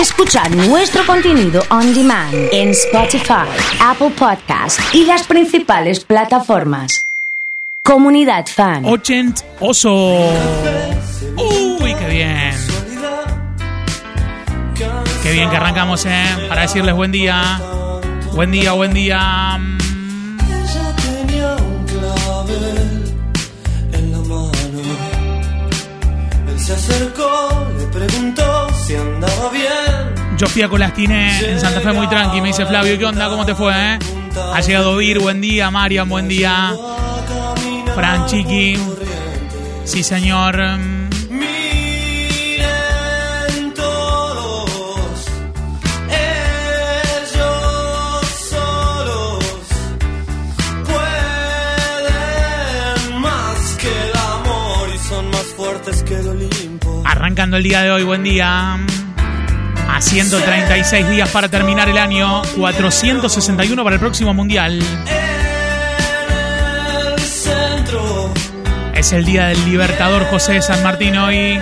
Escuchar nuestro contenido on demand en Spotify, Apple Podcast y las principales plataformas. Comunidad Fan. Ochent Oso. Uy, qué bien. Qué bien que arrancamos, ¿eh? Para decirles buen día. Buen día, buen día. Se acercó, le preguntó si andaba bien. Yo fui a Colastine en Santa Fe muy tranqui. Me dice Flavio, ¿qué onda? ¿Cómo te fue, eh? Ha llegado Vir, buen día. Marian, buen día. Fran Chiqui. Sí, señor. Arrancando el día de hoy, buen día. A 136 días para terminar el año, 461 para el próximo mundial. Es el día del libertador José San Martín hoy.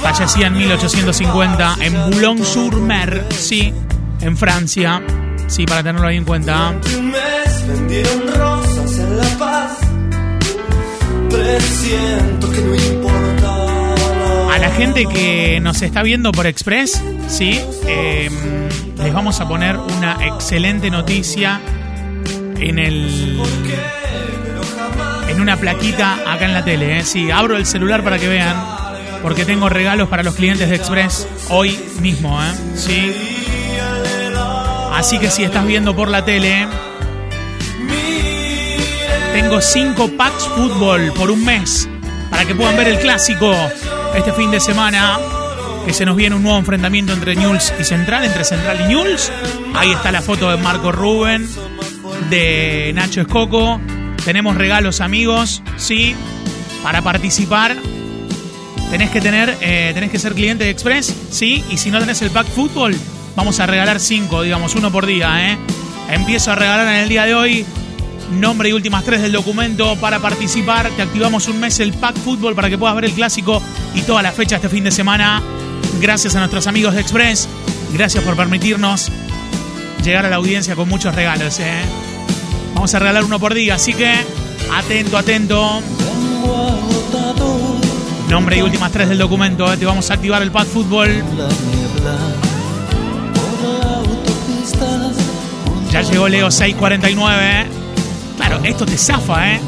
Fallecía en 1850 en Boulogne-sur-Mer, sí, en Francia. Sí, para tenerlo ahí en cuenta. Presiento que no importa. La gente que nos está viendo por Express, sí, eh, les vamos a poner una excelente noticia en el en una plaquita acá en la tele. ¿eh? Sí, abro el celular para que vean, porque tengo regalos para los clientes de Express hoy mismo. ¿eh? Sí. Así que si estás viendo por la tele, tengo 5 packs fútbol por un mes para que puedan ver el clásico este fin de semana. Que se nos viene un nuevo enfrentamiento entre Newell's y Central, entre Central y Newell's. Ahí está la foto de Marco Rubén, de Nacho Escoco. Tenemos regalos, amigos, sí, para participar. Tenés que tener, eh, tenés que ser cliente de Express, sí, y si no tenés el pack fútbol, vamos a regalar cinco, digamos, uno por día, ¿eh? Empiezo a regalar en el día de hoy nombre y últimas tres del documento para participar. Te activamos un mes el pack fútbol para que puedas ver el clásico y toda la fecha este fin de semana. Gracias a nuestros amigos de Express. Gracias por permitirnos llegar a la audiencia con muchos regalos, ¿eh? Vamos a regalar uno por día, así que atento, atento. Nombre y últimas tres del documento. ¿eh? Te vamos a activar el pack fútbol. Ya llegó Leo 649. Claro, esto te zafa, ¿eh?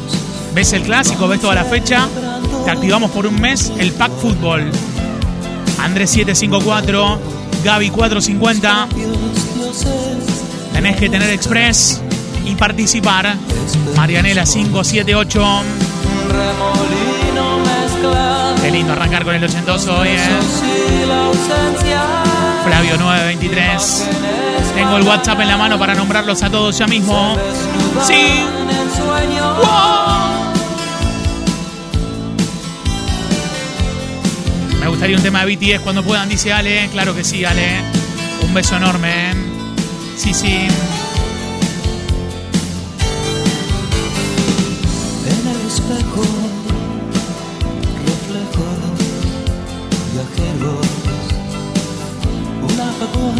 Ves el clásico, ves toda la fecha. Te activamos por un mes el pack fútbol. Andrés 754, Gaby 450. Tenés que tener express y participar. Marianela 578. remolino mezclado. Qué lindo arrancar con el ochentoso hoy, ¿eh? Flavio 923. Tengo el WhatsApp en la mano para nombrarlos a todos ya mismo. Sí. En Me gustaría un tema de BTS cuando puedan, dice Ale. Claro que sí, Ale. Un beso enorme. ¿eh? Sí, sí. En el espejo, reflejos viajeros, un apagón.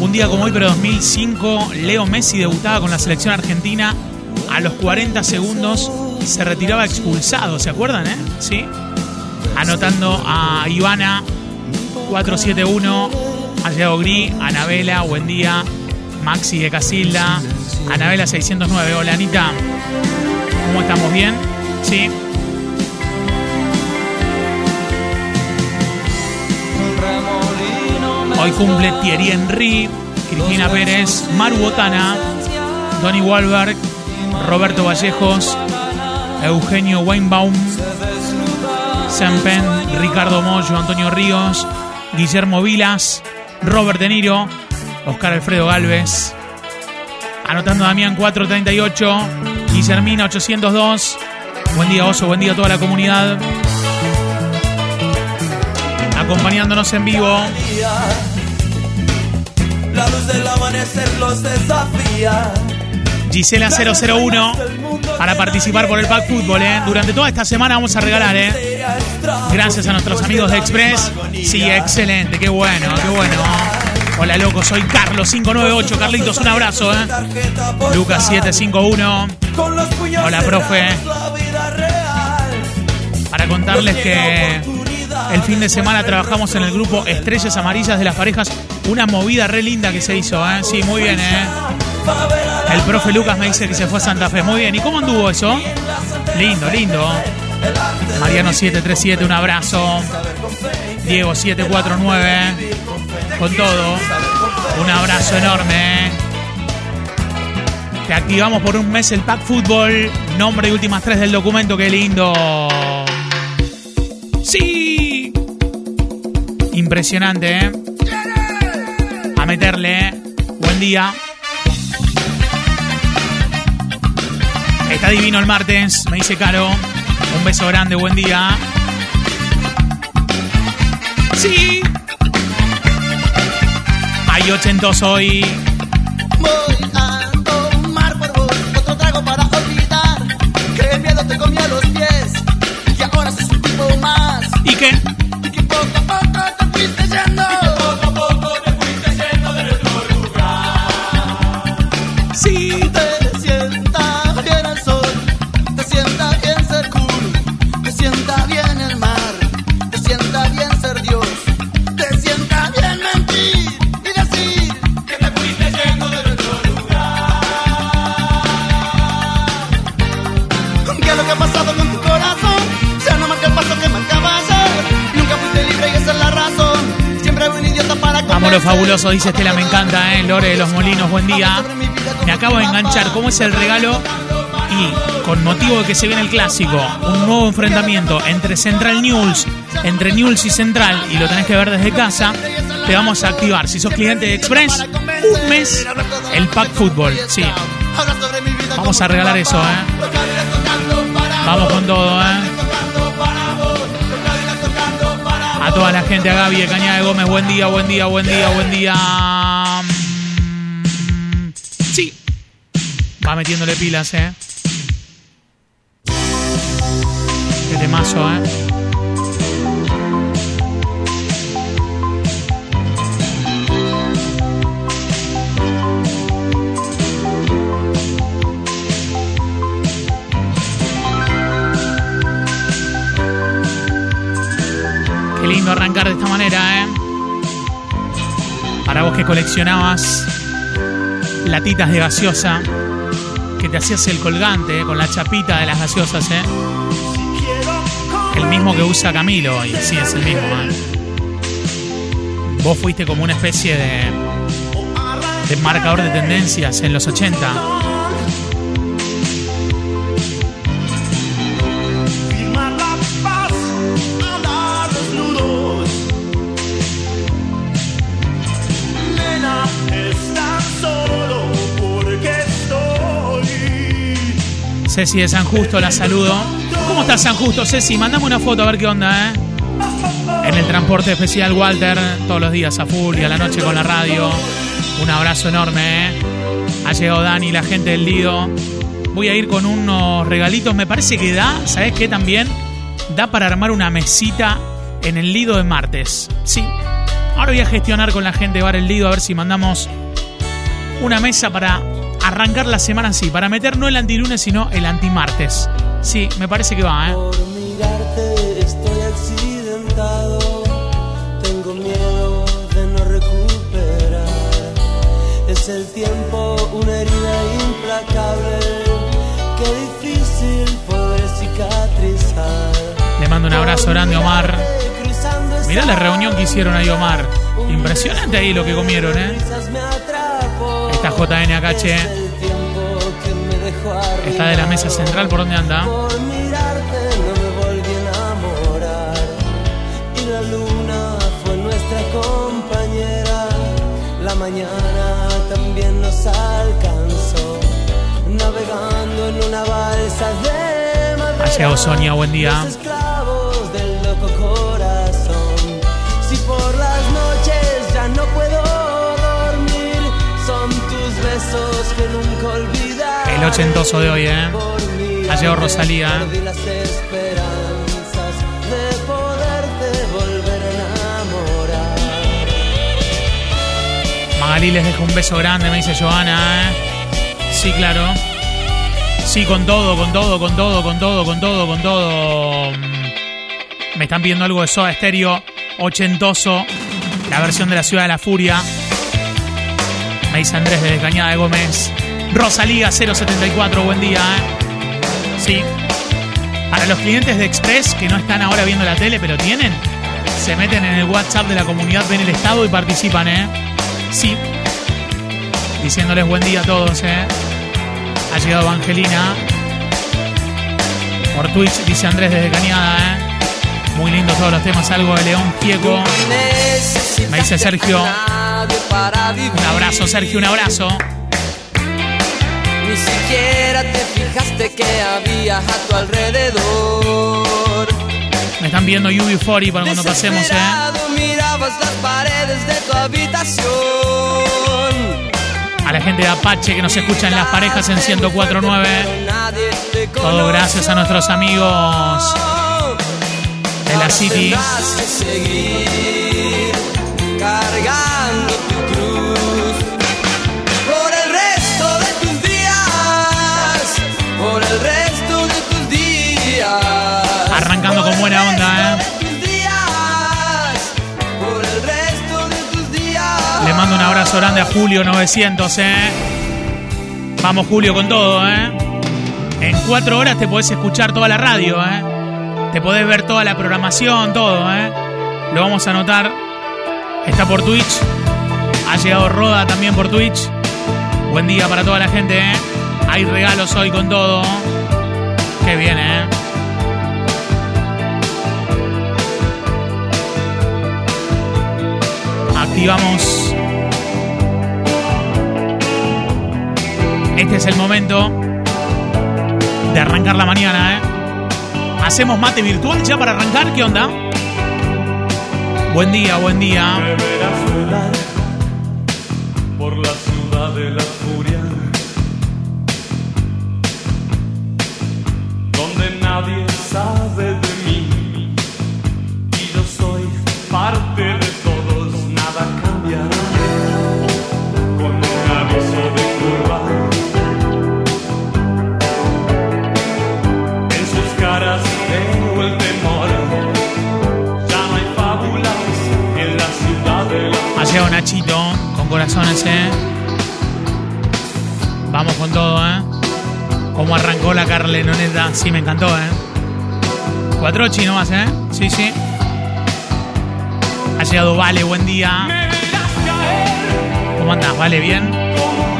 Un día como hoy, pero 2005, Leo Messi debutaba con la selección argentina. A los 40 segundos se retiraba expulsado, ¿se acuerdan, eh? Sí. Anotando a Ivana 471, a Diego Gris, Anabela, buen día, Maxi de Casilda, Anabela 609. Hola Anita, ¿cómo estamos? ¿Bien? Sí. Hoy cumple Thierry Henry, Cristina Pérez, Maru Botana, Donny Wahlberg, Roberto Vallejos, Eugenio Weinbaum, Sempen, Ricardo Mollo, Antonio Ríos, Guillermo Vilas, Robert De Niro, Oscar Alfredo Galvez, anotando Damián 438, Guillermina 802. Buen día, Oso, buen día a toda la comunidad. Acompañándonos en vivo. La luz del amanecer los desafía. Gisela 001 para participar por el Pack Fútbol. ¿eh? Durante toda esta semana vamos a regalar. ¿eh? Gracias a nuestros amigos de Express. Sí, excelente, qué bueno, qué bueno. Hola loco, soy Carlos 598. Carlitos, un abrazo. ¿eh? Lucas 751. Hola profe. Para contarles que el fin de semana trabajamos en el grupo Estrellas Amarillas de las Parejas. Una movida re linda que se hizo, ¿eh? Sí, muy bien, ¿eh? El profe Lucas me dice que se fue a Santa Fe. Muy bien. ¿Y cómo anduvo eso? Lindo, lindo. Mariano 737, un abrazo. Diego 749. Con todo. Un abrazo enorme. Te activamos por un mes el Pack Fútbol. Nombre y últimas tres del documento. Qué lindo. Sí. Impresionante, ¿eh? A meterle. Buen día. Está divino el martes, me dice Caro. Un beso grande, buen día. Sí. Hay ochentos hoy. Convencer. fabuloso, dice Estela, me encanta, ¿eh? Lore de los Molinos, buen día. Me acabo de enganchar, ¿cómo es el regalo? Y con motivo de que se viene el clásico, un nuevo enfrentamiento entre Central News, entre News y Central, y lo tenés que ver desde casa, te vamos a activar, si sos cliente de Express, un mes el Pack Fútbol. Sí, vamos a regalar eso, ¿eh? Vamos con todo, ¿eh? A toda la gente, a Gaby de Cañada de Gómez, buen día, buen día, buen día, buen día. Sí. Va metiéndole pilas, ¿eh? Qué temazo, ¿eh? Arrancar de esta manera, ¿eh? Para vos que coleccionabas latitas de gaseosa, que te hacías el colgante ¿eh? con la chapita de las gaseosas, ¿eh? El mismo que usa Camilo hoy, sí, es el mismo, ¿eh? Vos fuiste como una especie de, de marcador de tendencias en los 80. Ceci de San Justo, la saludo. ¿Cómo estás, San Justo, Ceci? Mandame una foto a ver qué onda, ¿eh? En el transporte especial Walter, todos los días a full y a la noche con la radio. Un abrazo enorme, ¿eh? Ha llegado Dani, la gente del Lido. Voy a ir con unos regalitos. Me parece que da, ¿sabes qué también? Da para armar una mesita en el Lido de martes. Sí. Ahora voy a gestionar con la gente de Bar El Lido a ver si mandamos una mesa para arrancar la semana así, para meter no el antilunes, sino el antimartes. Sí, me parece que va, ¿eh? Por mirarte estoy accidentado, tengo miedo de no recuperar. Es el tiempo una herida implacable, qué difícil poder cicatrizar. Le mando un abrazo grande Omar. Mirá la reunión que hicieron ahí, Omar. Impresionante ahí lo que comieron, ¿eh? Atrapó. Está de la mesa central, ¿por dónde anda? Mañana también nos alcanzó navegando en una balsa de madera. Ha llegado Sonia, buen día. Los esclavos del loco El ochentoso de hoy, ¿eh? Ha llegado Rosalía. ¿eh? Magalí les dejo un beso grande, me dice Joana. ¿eh? Sí, claro. Sí, con todo, con todo, con todo, con todo, con todo, con todo. Me están pidiendo algo de Soda Estéreo, ochentoso, la versión de la Ciudad de la Furia. Me dice Andrés desde Cañada de Gómez. Rosalía 074, buen día. ¿eh? Sí. Para los clientes de Express que no están ahora viendo la tele, pero tienen, se meten en el WhatsApp de la comunidad, ven el estado y participan, ¿eh? Sí. Diciéndoles buen día a todos, ¿eh? Ha llegado Angelina. Por Twitch, dice Andrés desde Cañada, ¿eh? Muy lindo todos los temas, algo de León Quieco. Me dice Sergio. Un abrazo, Sergio, un abrazo. Ni siquiera te fijaste que había a tu alrededor. Me están viendo UB40 para cuando pasemos, ¿eh? Mirabas las paredes de tu habitación. A la gente de Apache que nos escucha en las parejas en 104.9. Nadie te Todo gracias a nuestros amigos de la City. Tendrás de tus días. Le mando un abrazo grande a Julio 900, ¿eh? Vamos, Julio, con todo, ¿eh? En cuatro horas te podés escuchar toda la radio, ¿eh? Te podés ver toda la programación, todo, ¿eh? Lo vamos a anotar. Está por Twitch. Ha llegado Roda también por Twitch. Buen día para toda la gente, ¿eh? Hay regalos hoy con todo. Qué bien, ¿eh? Activamos. Este es el momento de arrancar la mañana, ¿eh? Hacemos mate virtual ya para arrancar. ¿Qué onda? Buen día, buen día. Por la ciudad de la furia, donde nadie sabe de mí y yo soy parte de corazones, ¿eh? Vamos con todo, ¿eh? Cómo arrancó la Carlenoneta. Sí, me encantó, ¿eh? Cuatro nomás, ¿eh? Sí, sí. Ha llegado Vale, buen día. ¿Cómo andás? ¿Vale? ¿Bien?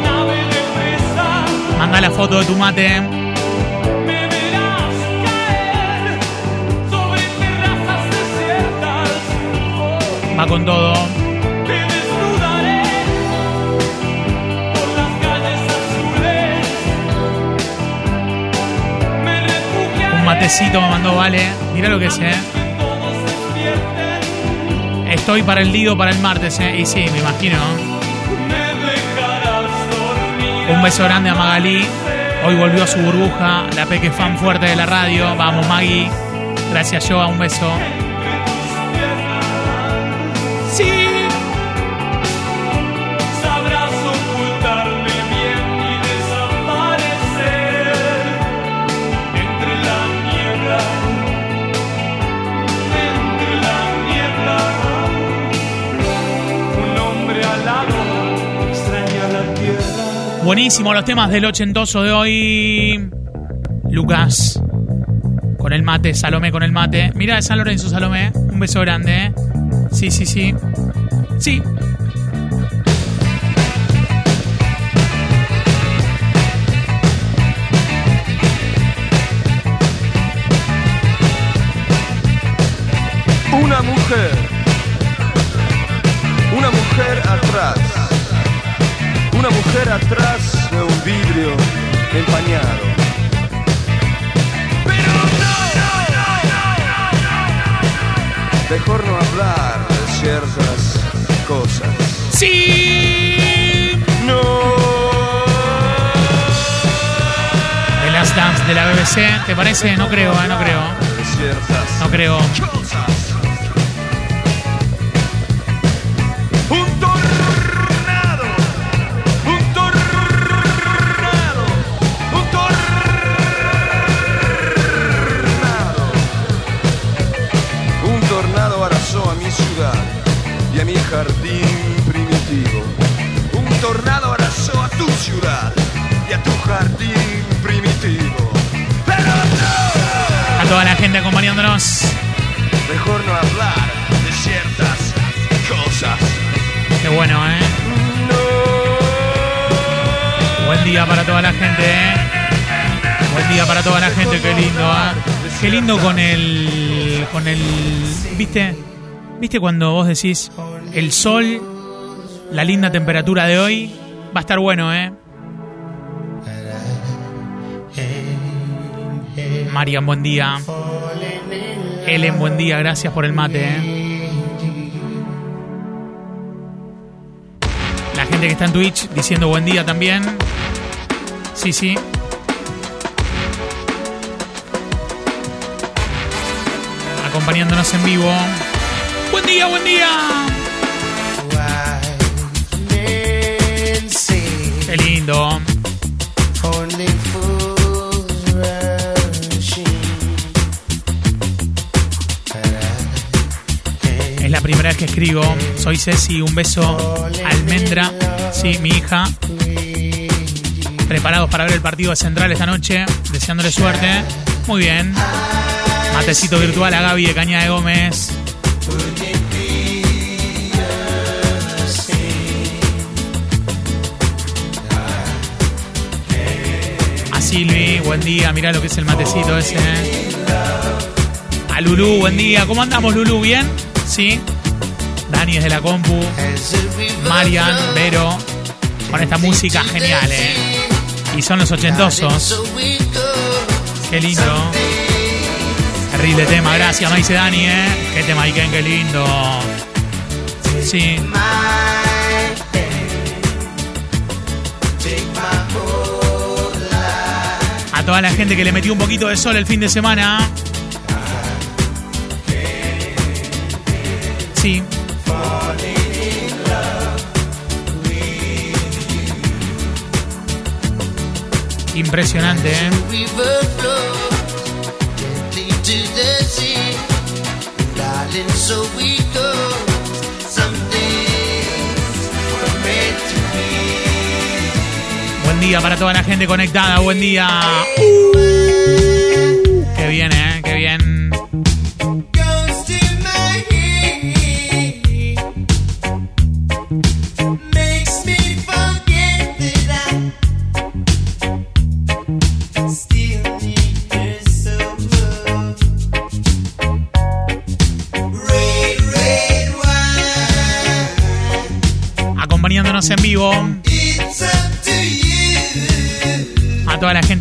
como. Manda la foto de tu mate. Va con todo. Matecito me mandó Vale. Mira lo que es, ¿eh? Estoy para el Lido para el martes, ¿eh? Y sí, me imagino. Un beso grande a Magalí. Hoy volvió a su burbuja, la peque fan fuerte de la radio. Vamos, Maggie. Gracias, Joa. Un beso. Sí. Buenísimo los temas del ochentoso de hoy. Lucas. Con el mate, Salomé con el mate. Mira de San Lorenzo, Salomé. Un beso grande, ¿eh? Sí, sí, sí. Sí. Mujer atrás de un vidrio empañado. Pero no, Mejor no hablar de ciertas cosas. Sí. No. parece? ¿Te parece? No creo, eh, no creo. De No creo. Jardín primitivo. Un tornado arrasó a tu ciudad y a tu jardín primitivo. Pero no. A toda la gente acompañándonos. Mejor no hablar de ciertas cosas. Qué bueno, ¿eh? Buen día para toda la gente, ¿eh? Buen día para toda la gente, qué lindo, ¿eh? Qué lindo con el. con el. ¿Viste? ¿Viste cuando vos decís el sol, la linda temperatura de hoy? Va a estar bueno, ¿eh? Marian, buen día. Ellen, buen día, gracias por el mate, ¿eh? La gente que está en Twitch diciendo buen día también. Sí, sí. Acompañándonos en vivo. Buen día, buen día. Lindo. Es la primera vez que escribo. Soy Ceci, un beso. Almendra, sí, mi hija. Preparados para ver el partido de Central esta noche. Deseándole suerte. Muy bien. Matecito virtual a Gaby de Caña de Gómez. Silvi, buen día. Mirá lo que es el matecito ese. ¿eh? A Lulú, buen día. ¿Cómo andamos, Lulú? ¿Bien? ¿Sí? Dani es de la compu. Marian, Vero. Con esta música genial, ¿eh? Y son los ochentosos. Qué lindo. Terrible tema, gracias, me dice Dani, ¿eh? Qué tema, Iken, qué lindo. Sí. Toda la gente que le metió un poquito de sol el fin de semana. Sí. Impresionante, ¿eh? Día para toda la gente conectada, buen día. Qué bien, ¿eh? Qué bien.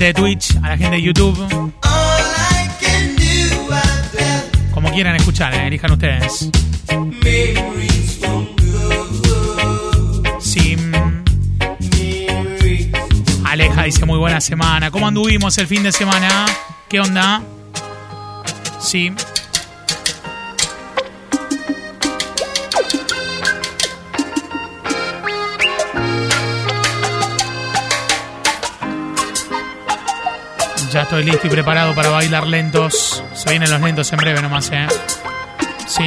De Twitch, a la gente de YouTube. Como quieran escuchar, ¿eh? elijan ustedes. Sim. Aleja dice muy buena semana. ¿Cómo anduvimos el fin de semana? ¿Qué onda? Sí. Ya estoy listo y preparado para bailar lentos. Se vienen los lentos en breve nomás, ¿eh? Sí.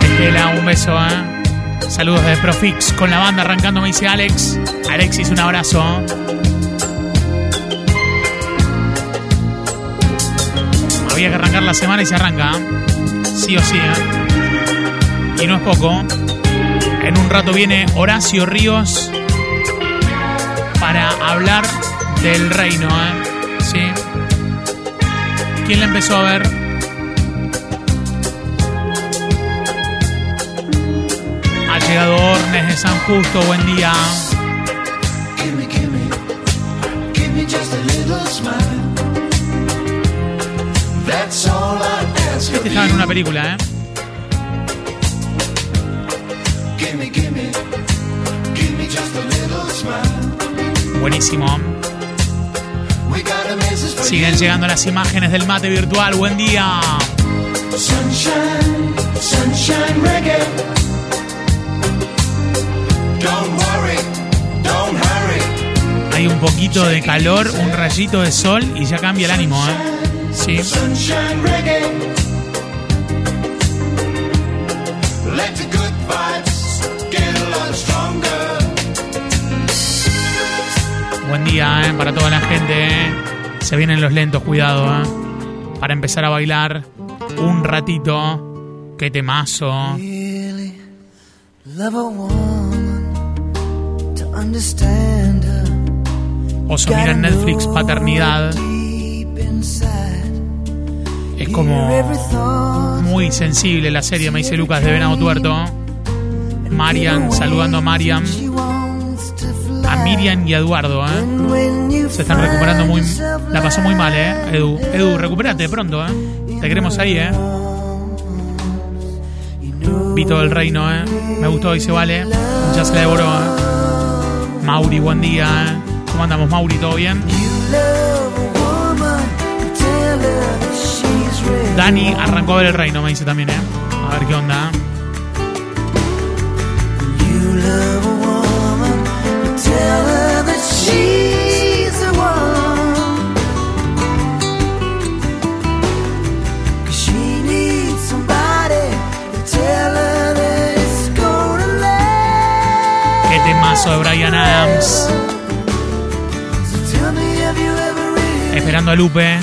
Estela, un beso, ¿eh? Saludos de Profix con la banda arrancando, me dice Alex. Alexis, un abrazo. Había que arrancar la semana y se arranca. ¿eh? Sí o sí, ¿eh? Y no es poco. En un rato viene Horacio Ríos para hablar del reino, ¿eh? Sí. ¿Quién la empezó a ver? Ha llegado Ornes de San Justo, buen día. Este estaba en una película, ¿eh? Buenísimo. Siguen llegando las imágenes del mate virtual. Buen día. Sunshine, sunshine reggae. Don't worry, don't hurry. Hay un poquito de calor, un rayito de sol y ya cambia el ánimo, ¿eh? Sí. Sunshine reggae. Let the good vibes get a lot stronger. Buen día, ¿eh? Para toda la gente, ¿eh? Se vienen los lentos, cuidado, ¿eh? Para empezar a bailar un ratito. Qué temazo. Really love a woman to understand her. Oso mira en Netflix Paternidad. Es como muy sensible la serie, me dice Lucas de Venado Tuerto. Marian, saludando a Marian, Miriam y Eduardo, ¿eh? Se están recuperando muy. La pasó muy mal, ¿eh? Edu, Edu, recupérate pronto, ¿eh? Te queremos ahí, ¿eh? Vito del Reino, ¿eh? Me gustó y se vale. Ya se devoró, ¿eh? Mauri, buen día, ¿eh? ¿Cómo andamos, Mauri? ¿Todo bien? Dani arrancó a ver el Reino, me dice también, ¿eh? A ver qué onda. ¿eh? Temazo de Brian Adams. Esperando a Lupe.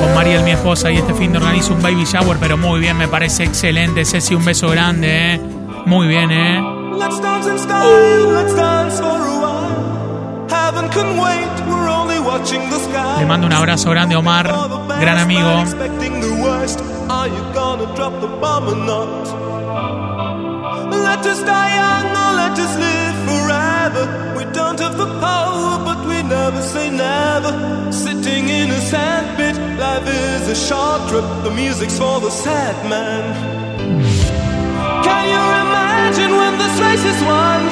Con Mariel, mi esposa, y este fin de organizo un baby shower, pero muy bien, me parece excelente. Ceci, un beso grande, ¿eh? Muy bien, ¿eh? Sky. Le mando un abrazo grande, Omar, gran amigo. Let us die young or let us live forever. We don't have the power, but we never say never. Sitting in a sandpit, life is a short trip. The music's for the sad man. Can you imagine when this race is won?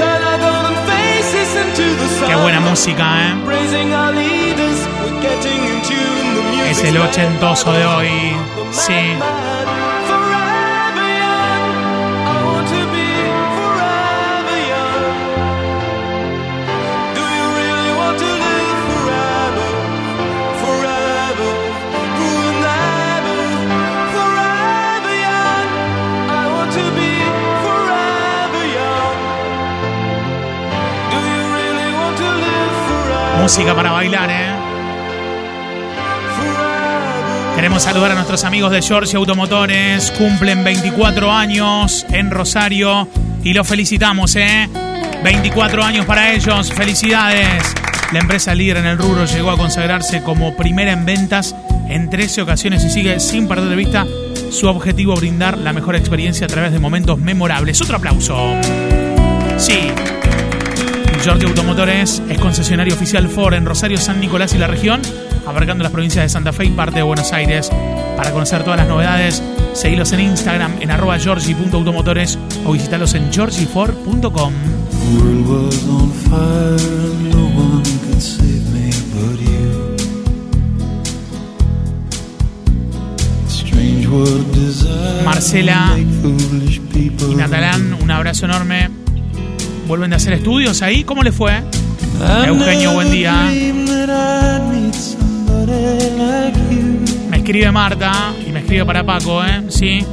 Turn our golden faces into the sun. Qué buena música, ¿eh? Praising our leaders, we're getting in tune. The music's Es el ochentoso de hoy. Sí. Música para bailar, ¿eh? Queremos saludar a nuestros amigos de Georgia Automotores. Cumplen 24 años en Rosario y los felicitamos, ¿eh? 24 años para ellos. Felicidades. La empresa líder en el rubro llegó a consagrarse como primera en ventas en 13 ocasiones y sigue sin perder de vista su objetivo brindar la mejor experiencia a través de momentos memorables. Otro aplauso. Sí, Giorgio Automotores es concesionario oficial Ford en Rosario, San Nicolás y la región, abarcando las provincias de Santa Fe y parte de Buenos Aires. Para conocer todas las novedades, seguilos en Instagram en arroba georgi.automotores o visitalos en desire Marcela Y Natalán, un abrazo enorme. ¿Vuelven de hacer estudios ahí? ¿Cómo le fue? Eugenio, buen día. Me escribe Marta y me escribe para Paco, ¿eh? Sí.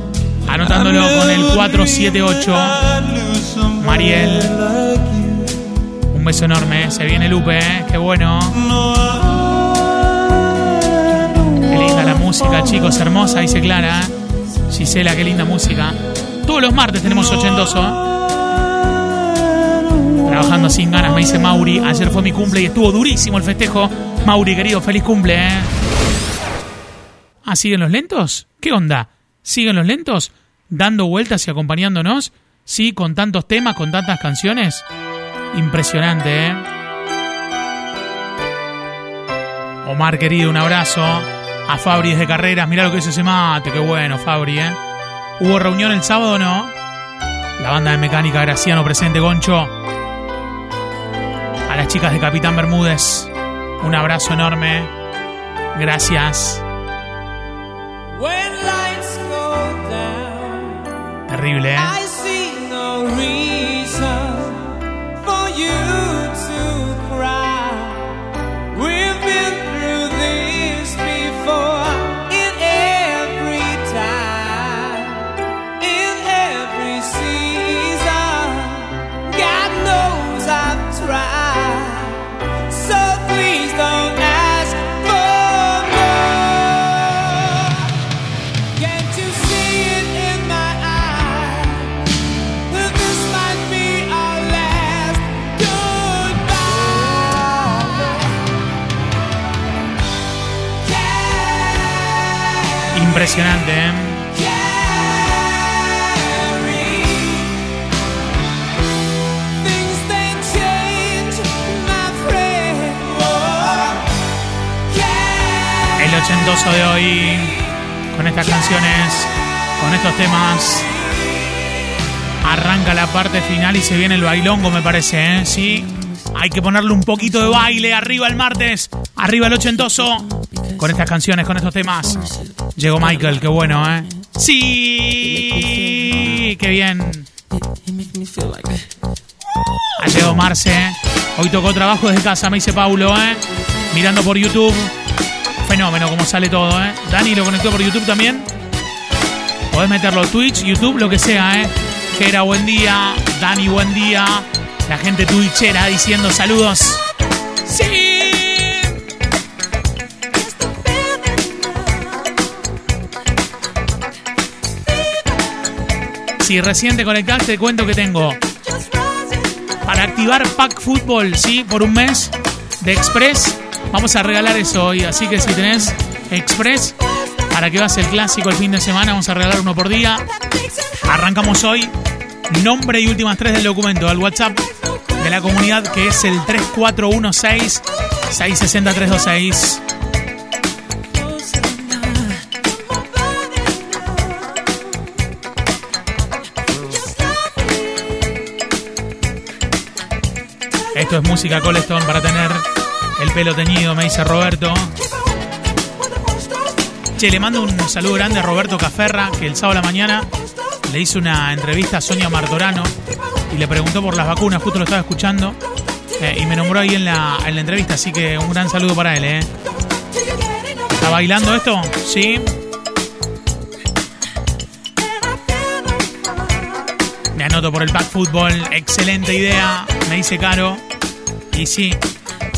Anotándolo con el 478. Mariel. Un beso enorme, ¿eh? se viene Lupe, ¿eh? qué bueno. Qué linda la música, chicos, hermosa, dice Clara. ¿eh? Gisela, qué linda música. Todos los martes tenemos ochentoso. ¿eh? Sin ganas, me dice Mauri. Ayer fue mi cumple y estuvo durísimo el festejo. Mauri, querido, feliz cumple. ¿eh? Ah, ¿siguen los lentos? ¿Qué onda? ¿Siguen los lentos? ¿Dando vueltas y acompañándonos? Sí, con tantos temas, con tantas canciones. Impresionante, ¿eh? Omar, querido, un abrazo. A Fabri desde Carreras, mirá lo que es ese mate, qué bueno, Fabri, ¿eh? ¿Hubo reunión el sábado no? La banda de mecánica Graciano presente, Goncho. A las chicas de Capitán Bermúdez. Un abrazo enorme. Gracias. When lights go down, Terrible, ¿eh? Impresionante, ¿eh? El ochentoso de hoy, con estas canciones, con estos temas, arranca la parte final y se viene el bailongo, me parece, ¿eh? Sí, hay que ponerle un poquito de baile arriba el martes, arriba el ochentoso, con estas canciones, con estos temas. Llegó Michael, qué bueno, ¿eh? Sí, qué bien. Ha llegado Marce, hoy tocó trabajo desde casa, me dice Paulo, ¿eh? Mirando por YouTube. Fenómeno como sale todo, ¿eh? Dani lo conectó por YouTube también. Podés meterlo Twitch, YouTube, lo que sea, ¿eh? Gera, buen día. Dani, buen día. La gente twitchera diciendo saludos. ¡Sí! Si recién te conectaste, te cuento que tengo para activar Pack Fútbol, ¿sí? Por un mes de Express. Vamos a regalar eso hoy. Así que si tenés Express, para que vas el clásico el fin de semana, vamos a regalar uno por día. Arrancamos hoy. Nombre y últimas tres del documento al WhatsApp de la comunidad que es el 3416 660 326. Es música Coleston para tener el pelo teñido, me dice Roberto. Che, le mando un saludo grande a Roberto Caferra, que el sábado a la mañana le hizo una entrevista a Sonia Martorano y le preguntó por las vacunas, justo lo estaba escuchando, eh, y me nombró ahí en la, en la entrevista, así que un gran saludo para él. ¿eh? ¿Está bailando esto? Sí. Me anoto por el pack fútbol, excelente idea, me dice Caro. Y sí,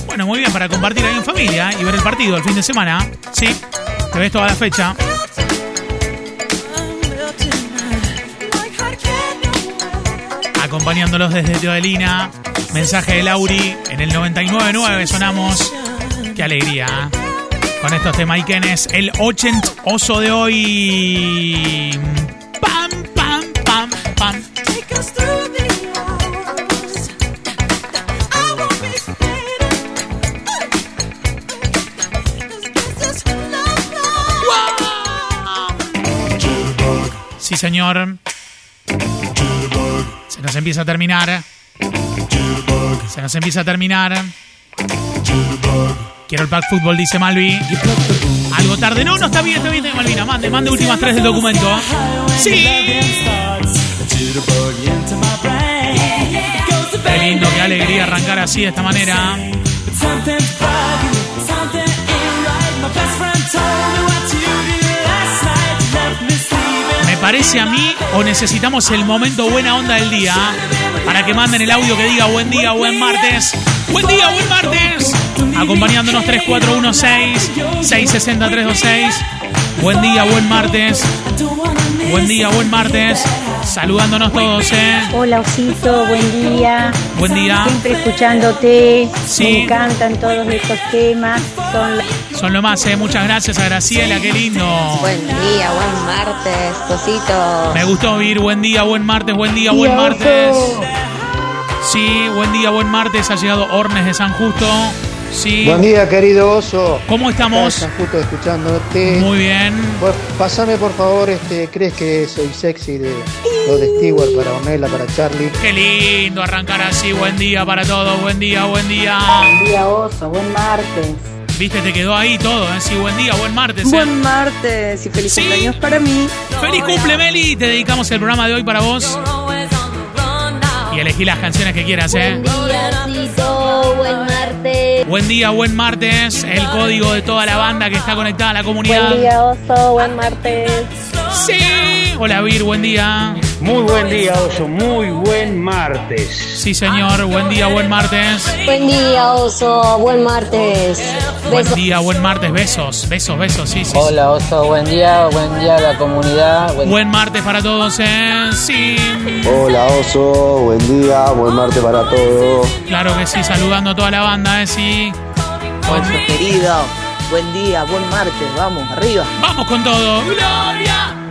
bueno, muy bien para compartir ahí en familia y ver el partido el fin de semana. Sí, te ves toda la fecha. Acompañándolos desde Teodelina. Mensaje de Lauri en el 99.9 sonamos. Qué alegría. ¿eh? Con estos temaiquenes, el 80 oso de hoy. Pam, pam, pam, pam. Sí, señor. Se nos empieza a terminar. Se nos empieza a terminar. Quiero el pack fútbol, dice Malvi. Algo tarde. No, no está bien, está bien, Malvina. Mande, mande últimas tres del documento. Sí. Qué lindo, qué alegría arrancar así de esta manera. Parece a mí o necesitamos el momento buena onda del día para que manden el audio que diga buen día, buen martes. Buen día, buen martes. Acompañándonos 3416 660 326. Buen día, buen martes. Buen día, buen martes. Saludándonos todos, ¿eh? Hola Osito, buen día. Buen día. Siempre escuchándote. Sí. Me encantan todos estos temas. Son Son lo más, ¿eh? Muchas gracias a Graciela, qué lindo. Buen día, buen martes, Cosito. Me gustó oír buen día, buen martes, buen día, buen martes. Sí, buen día, buen martes. Ha llegado Ornes de San Justo. Sí. Buen día, querido oso. ¿Cómo estamos? Estás justo escuchándote. Muy bien. Pues, pásame, por favor, este, ¿crees que soy sexy de lo de Stewart para Ornella, para Charlie? Qué lindo arrancar así. Buen día para todos. Buen día, buen día. Buen día, oso. Buen martes. Viste, te quedó ahí todo. ¿eh? Sí, buen día, buen martes. ¿eh? Buen martes y feliz Sí. cumpleaños para mí. Feliz cumple, Meli. Te dedicamos el programa de hoy para vos. Y elegí las canciones que quieras, ¿eh? Díacito, buen martes. Buen día, buen martes. El código de toda la banda que está conectada a la comunidad. Buen día, oso, buen martes. Sí. Hola, Vir, buen día. Muy buen día, Oso. Muy buen martes. Sí, señor. Buen día, buen martes. Buen día, oso, buen martes. Buen día, buen martes. Besos, besos, besos. Sí, sí. sí. Hola Oso, buen día, buen día a la comunidad. Buen, Buen martes para todos, ¿eh? Sí. Hola Oso, buen día, buen martes para todos. Claro que sí, saludando a toda la banda, ¿eh? Sí. Oso querido, buen día, buen martes, vamos, arriba. Vamos con todo. Gloria.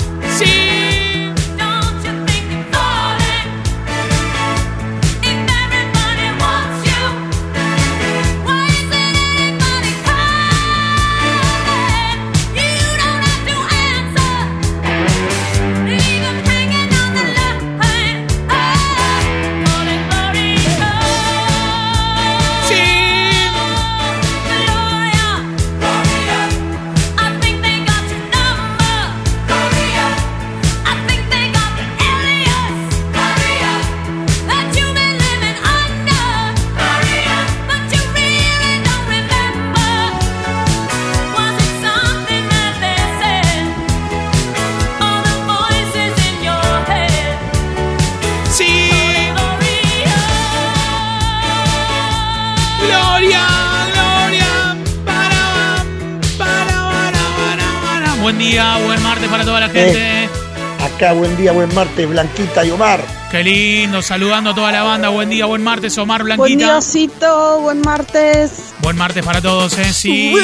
Día, buen martes, Blanquita y Omar. Qué lindo, saludando a toda la banda. Buen día, buen martes, Omar Buen Blanquita. día, osito. Buen martes. Buen martes para todos, ¿eh? Sí.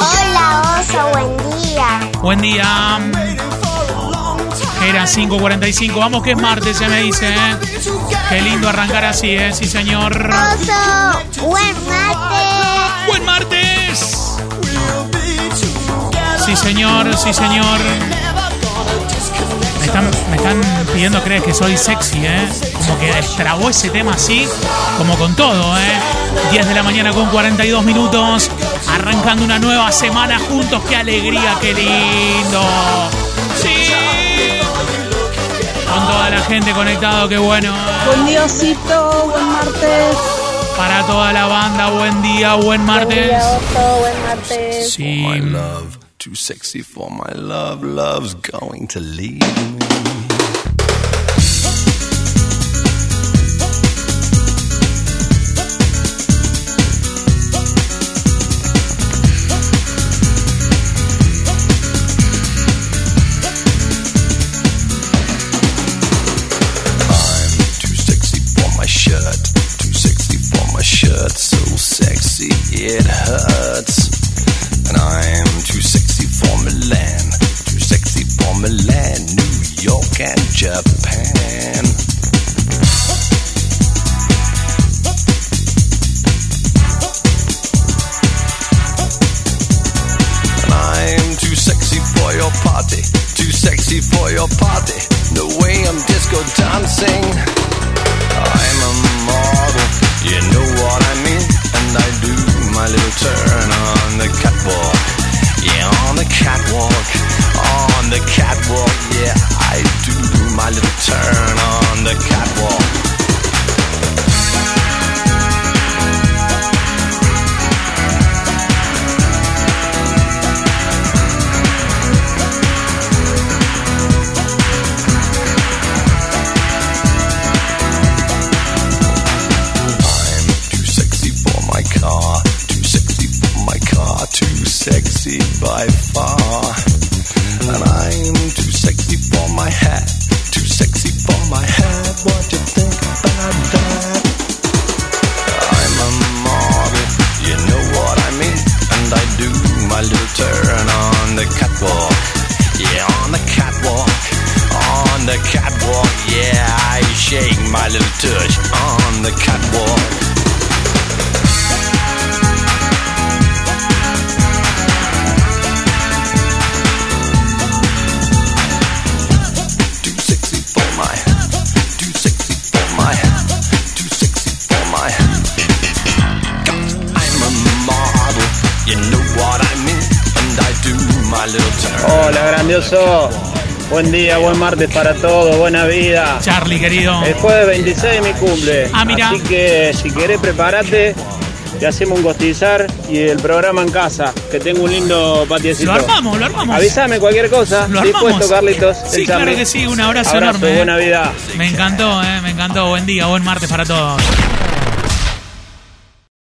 Hola, oso, buen día. Buen día. Era 5.45. Vamos que es martes, se me dice, ¿eh? Qué lindo arrancar así, ¿eh? Sí, señor. Oso, buen martes. Buen martes. Sí, señor, sí, señor. Me están, me están pidiendo, crees que soy sexy, ¿eh? Como que destrabó ese tema así, como con todo, ¿eh? 10 de la mañana con 42 minutos, arrancando una nueva semana juntos. ¡Qué alegría, qué lindo! ¡Sí! Con toda la gente conectado, qué bueno. Buen día, osito. Buen martes. Para toda la banda, buen día, buen martes. Buen día, buen martes. Sí. Too sexy for my love, love's going to leave me. Japan. Buen día, buen martes para todos, buena vida. Charlie, querido. El jueves 26 es mi cumple. Ah, mira. Así que si querés, prepárate. Te hacemos un costizar y el programa en casa, que tengo un lindo patiecito. Lo armamos, lo armamos. Avísame cualquier cosa. Lo Dispuesto, armamos. Carlitos. Sí, claro que sí. Un abrazo, Abrazo, enorme. eh. buena vida. Me encantó, eh, me encantó. Buen día, buen martes para todos.